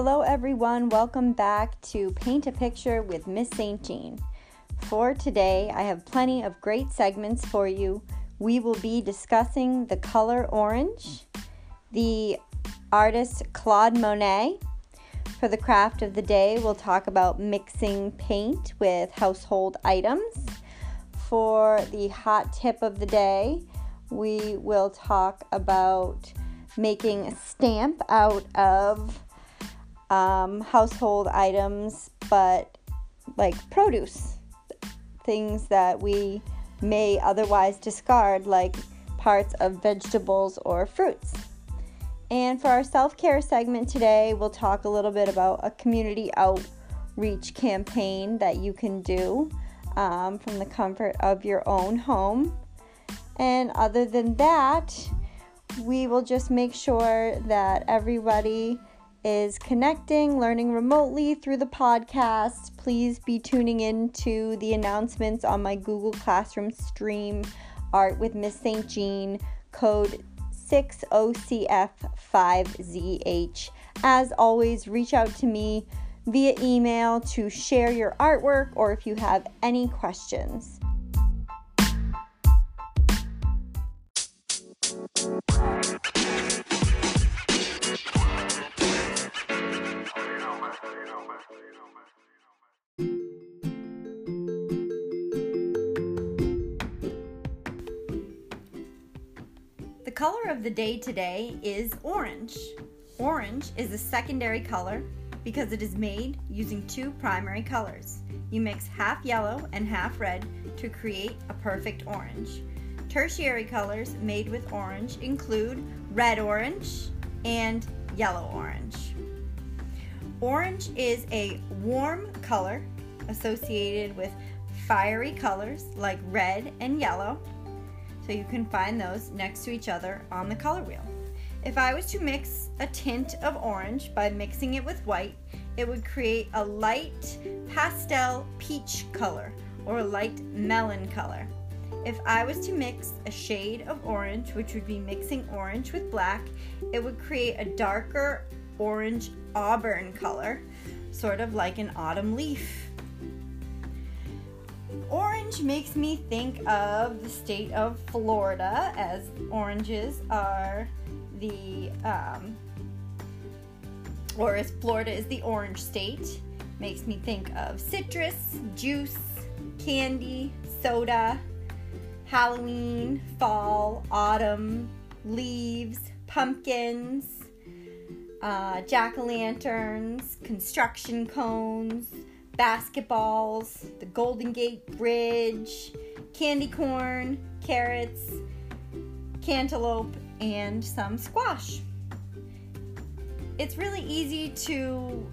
Hello, everyone. Welcome back to Paint a Picture with Miss St. Jean. For today, I have plenty of great segments for you. We will be discussing the color orange, the artist Claude Monet. For the craft of the day, we'll talk about mixing paint with household items. For the hot tip of the day, we will talk about making a stamp out of um, household items, but like produce, things that we may otherwise discard, like parts of vegetables or fruits. And for our self care segment today, we'll talk a little bit about a community outreach campaign that you can do um, from the comfort of your own home. And other than that, we will just make sure that everybody is connecting, learning remotely through the podcast. Please be tuning in to the announcements on my Google Classroom stream, Art with Miss St. Jean, code 60CF5ZH. As always, reach out to me via email to share your artwork or if you have any questions. Color of the day today is orange. Orange is a secondary color because it is made using two primary colors. You mix half yellow and half red to create a perfect orange. Tertiary colors made with orange include red orange and yellow orange. Orange is a warm color associated with fiery colors like red and yellow. So you can find those next to each other on the color wheel. If I was to mix a tint of orange by mixing it with white, it would create a light pastel peach color or a light melon color. If I was to mix a shade of orange, which would be mixing orange with black, it would create a darker orange auburn color, sort of like an autumn leaf. Orange makes me think of the state of Florida, as oranges are the, um, or as Florida is the orange state. Makes me think of citrus, juice, candy, soda, Halloween, fall, autumn, leaves, pumpkins, uh, jack o' lanterns, construction cones, basketballs, the Golden Gate Bridge, candy corn, carrots, cantaloupe, and some squash. It's really easy to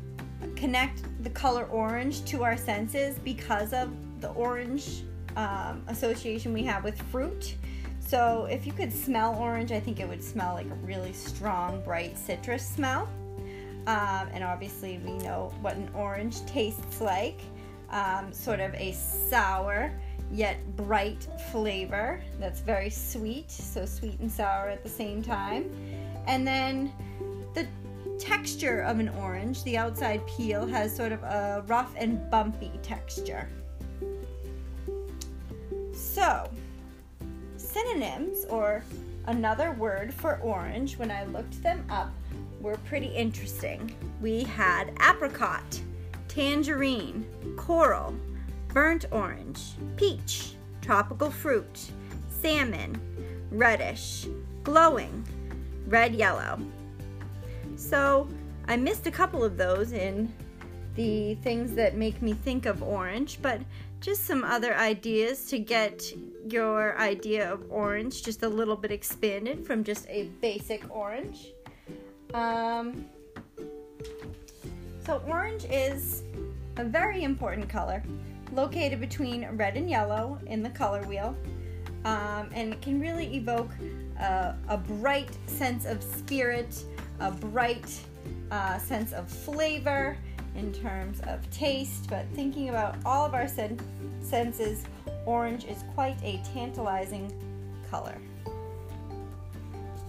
connect the color orange to our senses because of the orange um, association we have with fruit. So if you could smell orange, I think it would smell like a really strong, bright citrus smell. Um, and obviously, we know what an orange tastes like um, sort of a sour yet bright flavor that's very sweet, so sweet and sour at the same time. And then the texture of an orange, the outside peel has sort of a rough and bumpy texture. So, synonyms or another word for orange when I looked them up were pretty interesting. We had apricot, tangerine, coral, burnt orange, peach, tropical fruit, salmon, reddish, glowing, red yellow. So I missed a couple of those in the things that make me think of orange, but just some other ideas to get your idea of orange just a little bit expanded from just a basic orange. Um, so, orange is a very important color located between red and yellow in the color wheel. Um, and it can really evoke a, bright sense of spirit, a bright uh, sense of flavor, in terms of taste, but thinking about all of our sen- senses, orange is quite a tantalizing color.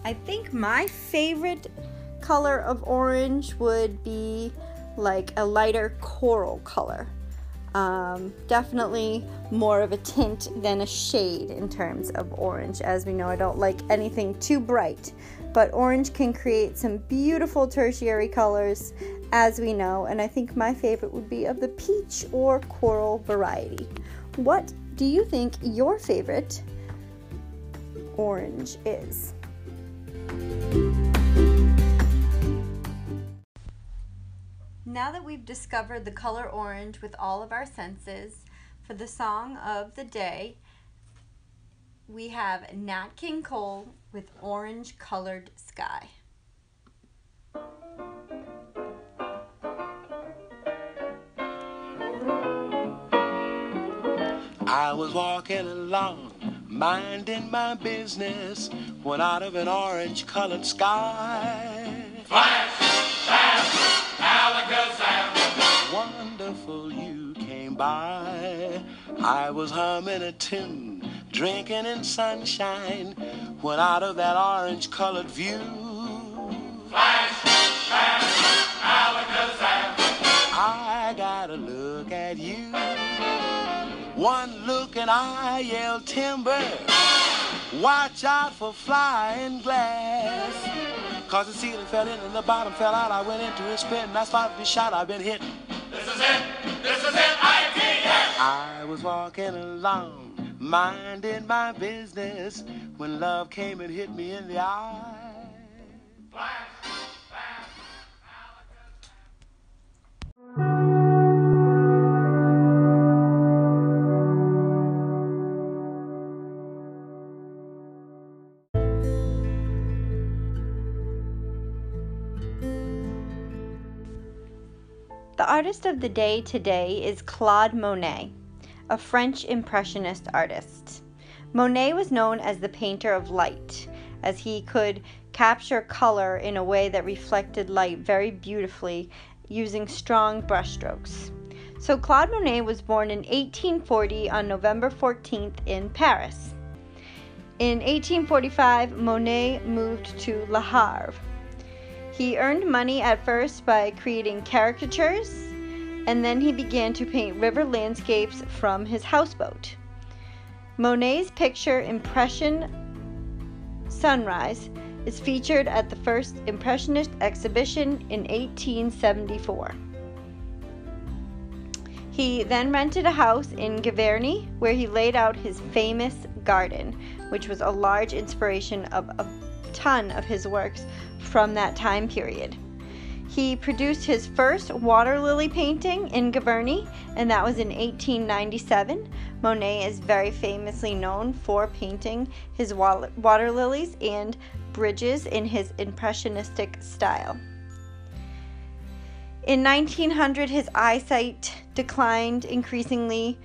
I think my favorite color of orange would be like a lighter coral color. Um, definitely more of a tint than a shade in terms of orange. As we know, I don't like anything too bright, but orange can create some beautiful tertiary colors, as we know, and I think my favorite would be of the peach or coral variety. What do you think your favorite orange is? Now that we've discovered the color orange with all of our senses, for the song of the day, we have Nat King Cole with Orange Colored Sky. I was walking along, minding my business, when out of an orange colored sky. Flash, flash, Alakazam. Wonderful you came by. I was humming a tune, drinking in sunshine, when out of that orange colored view. Flash, flash. I gotta look at you. One look and I yell timber. Watch out for flying glass. Cause the ceiling fell in and the bottom fell out. I went into a spin and I started to. I've been hit. This is it. This is it. ITS. I was walking along, minding my business, when love came and hit me in the eye. Flash, The artist of the day today is Claude Monet, a French Impressionist artist. Monet was known as the painter of light, as he could capture color in a way that reflected light very beautifully using strong brushstrokes. So, Claude Monet was born in 1840 on November 14th in Paris. In 1845, Monet moved to Le Havre. He earned money at first by creating caricatures, and then he began to paint river landscapes from his houseboat. Monet's picture Impression Sunrise is featured at the first Impressionist exhibition in 1874. He then rented a house in Giverny where he laid out his famous garden, which was a large inspiration of a ton of his works from that time period. He produced his first water lily painting in Giverny, and that was in 1897. Monet is very famously known for painting his water lilies and bridges in his impressionistic style. In 1900, his eyesight declined increasingly,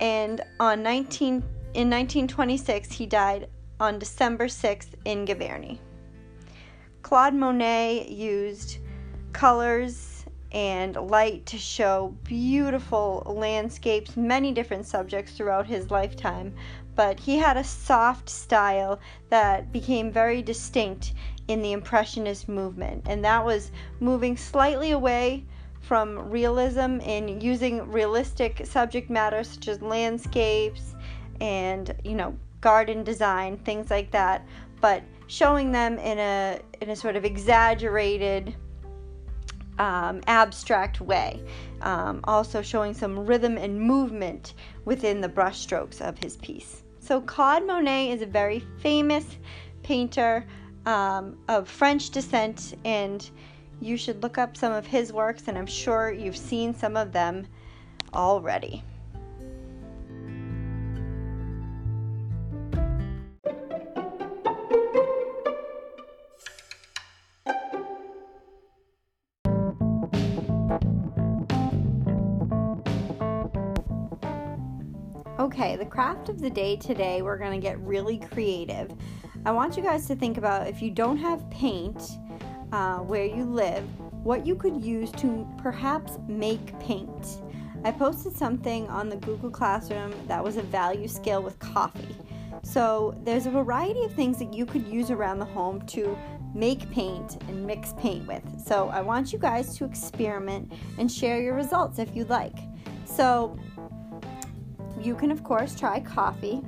and on 19, in 1926, he died on December 6th in Giverny. Claude Monet used colors and light to show beautiful landscapes, many different subjects throughout his lifetime, but he had a soft style that became very distinct in the Impressionist movement, and that was moving slightly away from realism and using realistic subject matter such as landscapes and, you know, garden design, things like that, but showing them in a in a sort of exaggerated um, abstract way. Um, also showing some rhythm and movement within the brushstrokes of his piece. So Claude Monet is a very famous painter um, of French descent, and you should look up some of his works, and I'm sure you've seen some of them already. Craft of the day today, we're going to get really creative. I want you guys to think about if you don't have paint uh, where you live, what you could use to perhaps make paint. I posted something on the Google Classroom that was a value scale with coffee. So there's a variety of things that you could use around the home to make paint and mix paint with. So I want you guys to experiment and share your results if you'd like. So you can, of course, try coffee.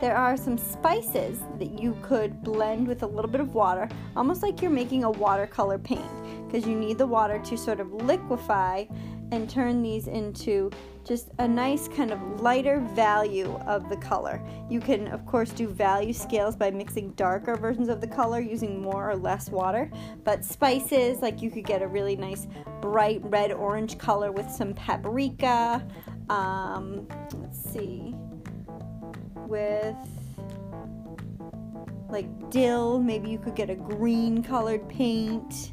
There are some spices that you could blend with a little bit of water, almost like you're making a watercolor paint, because you need the water to sort of liquefy and turn these into just a nice kind of lighter value of the color. You can, of course, do value scales by mixing darker versions of the color using more or less water. But spices, like you could get a really nice bright red orange color with some paprika. Um, let's see, with like dill, maybe you could get a green colored paint.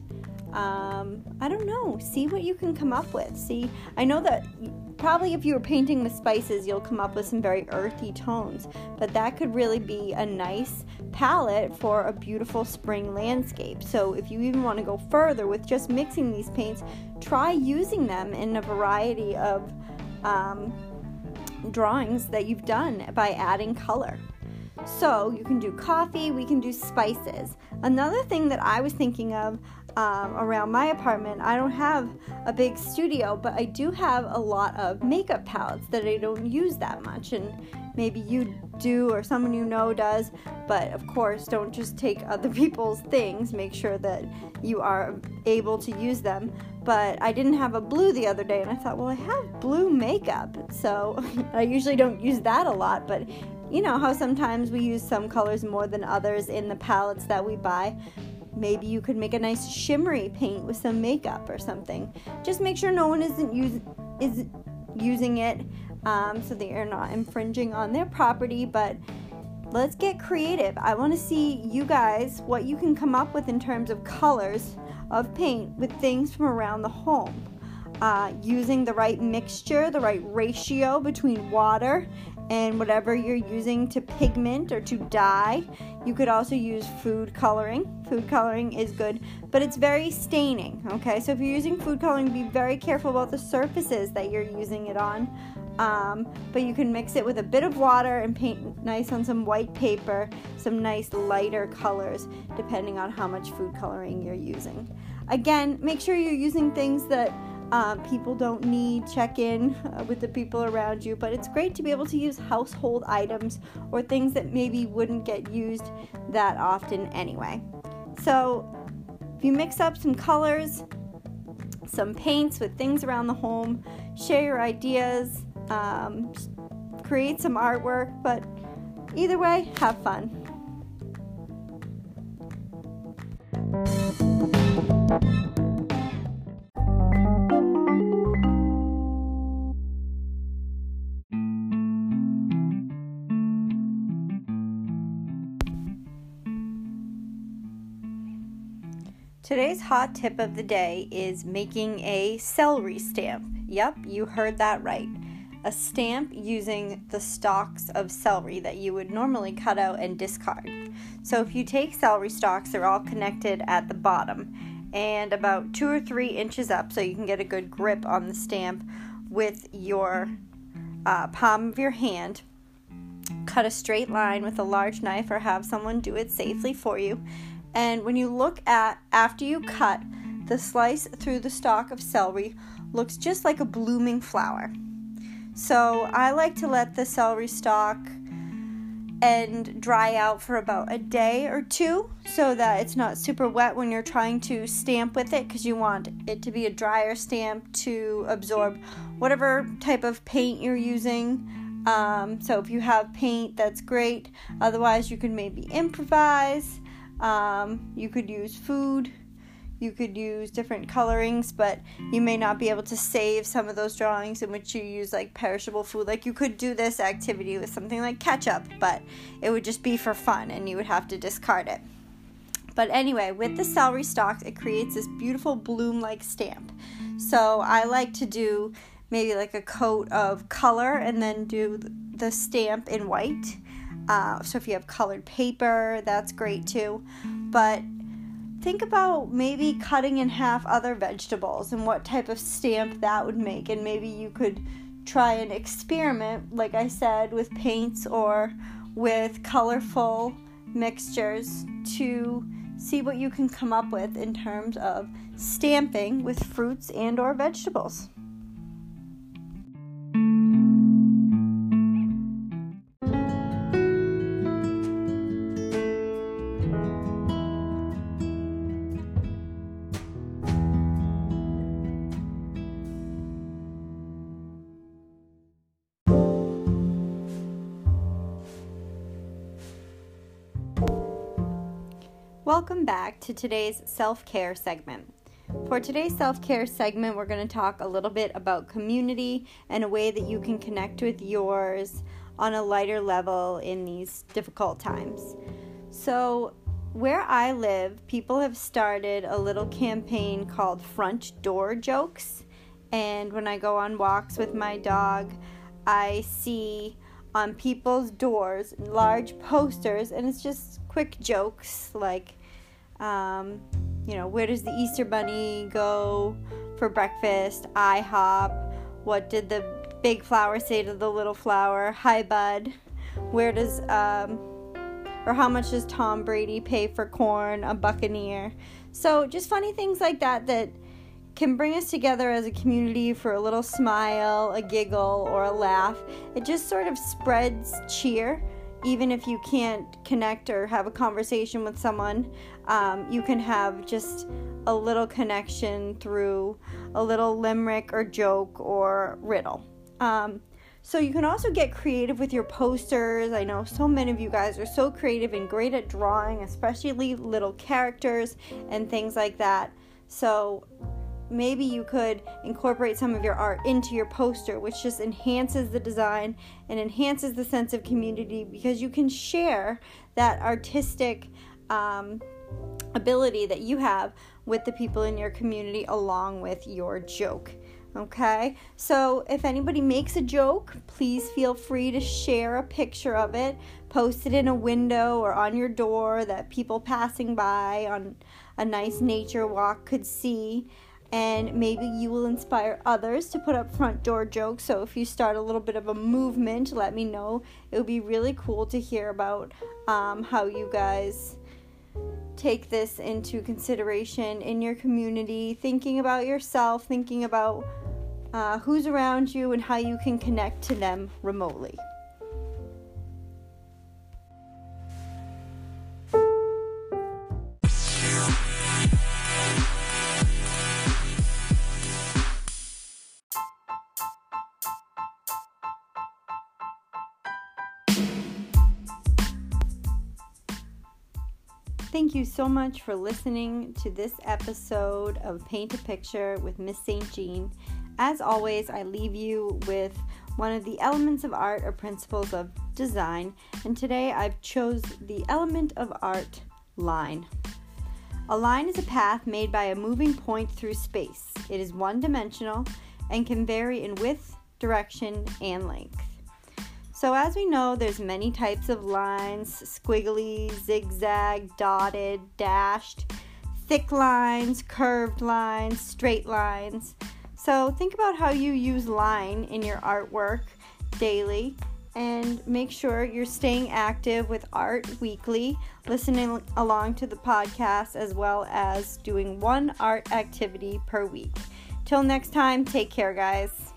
Um, I don't know. See what you can come up with. See, I know that probably if you were painting with spices, you'll come up with some very earthy tones, but that could really be a nice palette for a beautiful spring landscape. So, if you even want to go further with just mixing these paints, try using them in a variety of um, drawings that you've done by adding color. So you can do coffee, we can do spices. Another thing that I was thinking of um, around my apartment, I don't have a big studio, but I do have a lot of makeup palettes that I don't use that much. And maybe you do or someone you know does, but of course, don't just take other people's things. Make sure that you are able to use them. But I didn't have a blue the other day, and I thought, well, I have blue makeup, so I usually don't use that a lot, but you know how sometimes we use some colors more than others in the palettes that we buy. Maybe you could make a nice shimmery paint with some makeup or something. Just make sure no one isn't use, is using it um, so that you're not infringing on their property. But let's get creative. I want to see you guys what you can come up with in terms of colors of paint with things from around the home. Uh, using the right mixture, the right ratio between water and whatever you're using to pigment or to dye. You could also use food coloring. Food coloring is good, but it's very staining, okay? So if you're using food coloring, be very careful about the surfaces that you're using it on. Um, but you can mix it with a bit of water and paint nice on some white paper, some nice lighter colors, depending on how much food coloring you're using. Again, make sure you're using things that um, people don't need check in uh, with the people around you, but it's great to be able to use household items or things that maybe wouldn't get used that often anyway. So, if you mix up some colors, some paints with things around the home, share your ideas, um, create some artwork, but either way, have fun. Today's hot tip of the day is making a celery stamp. Yep, you heard that right. A stamp using the stalks of celery that you would normally cut out and discard. So if you take celery stalks, they're all connected at the bottom and about two or three inches up so you can get a good grip on the stamp with your uh, palm of your hand. Cut a straight line with a large knife or have someone do it safely for you and when you look at after you cut, the slice through the stalk of celery looks just like a blooming flower. So I like to let the celery stalk and dry out for about a day or two so that it's not super wet when you're trying to stamp with it because you want it to be a drier stamp to absorb whatever type of paint you're using. Um, so if you have paint, that's great. Otherwise, you can maybe improvise. Um, you could use food, you could use different colorings, but you may not be able to save some of those drawings in which you use like perishable food. Like you could do this activity with something like ketchup, but it would just be for fun and you would have to discard it. But anyway, with the celery stalks, it creates this beautiful bloom like stamp. So I like to do maybe like a coat of color and then do the stamp in white. Uh, so if you have colored paper, that's great too. But think about maybe cutting in half other vegetables and what type of stamp that would make. And maybe you could try and experiment, like I said, with paints or with colorful mixtures to see what you can come up with in terms of stamping with fruits and or vegetables. Welcome back to today's self care segment. For today's self care segment, we're going to talk a little bit about community and a way that you can connect with yours on a lighter level in these difficult times. So, where I live, people have started a little campaign called Front Door Jokes. And when I go on walks with my dog, I see on people's doors large posters, and it's just quick jokes like, um, you know, where does the Easter Bunny go for breakfast? IHOP. What did the big flower say to the little flower? Hi, bud. Where does, um, or how much does Tom Brady pay for corn? A buccaneer. So just funny things like that that can bring us together as a community for a little smile, a giggle, or a laugh. It just sort of spreads cheer. Even if you can't connect or have a conversation with someone, um, you can have just a little connection through a little limerick or joke or riddle. Um, so you can also get creative with your posters. I know so many of you guys are so creative and great at drawing, especially little characters and things like that. So maybe you could incorporate some of your art into your poster, which just enhances the design and enhances the sense of community because you can share that artistic um, ability that you have with the people in your community along with your joke. Okay, so if anybody makes a joke, please feel free to share a picture of it, post it in a window or on your door that people passing by on a nice nature walk could see and maybe you will inspire others to put up front door jokes. So if you start a little bit of a movement, let me know. It would be really cool to hear about um, how you guys take this into consideration in your community, thinking about yourself, thinking about uh, who's around you, and how you can connect to them remotely. Thank you so much for listening to this episode of Paint a Picture with Miss St. Jean. As always, I leave you with one of the elements of art or principles of design, and today I've chose the element of art line. A line is a path made by a moving point through space. It is one dimensional and can vary in width, direction, and length. So as we know, there's many types of lines, squiggly, zigzag, dotted, dashed, thick lines, curved lines, straight lines. So think about how you use line in your artwork daily and make sure you're staying active with Art Weekly, listening along to the podcast, as well as doing one art activity per week. Till next time, take care, guys.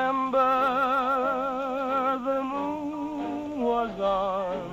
I remember the moon was on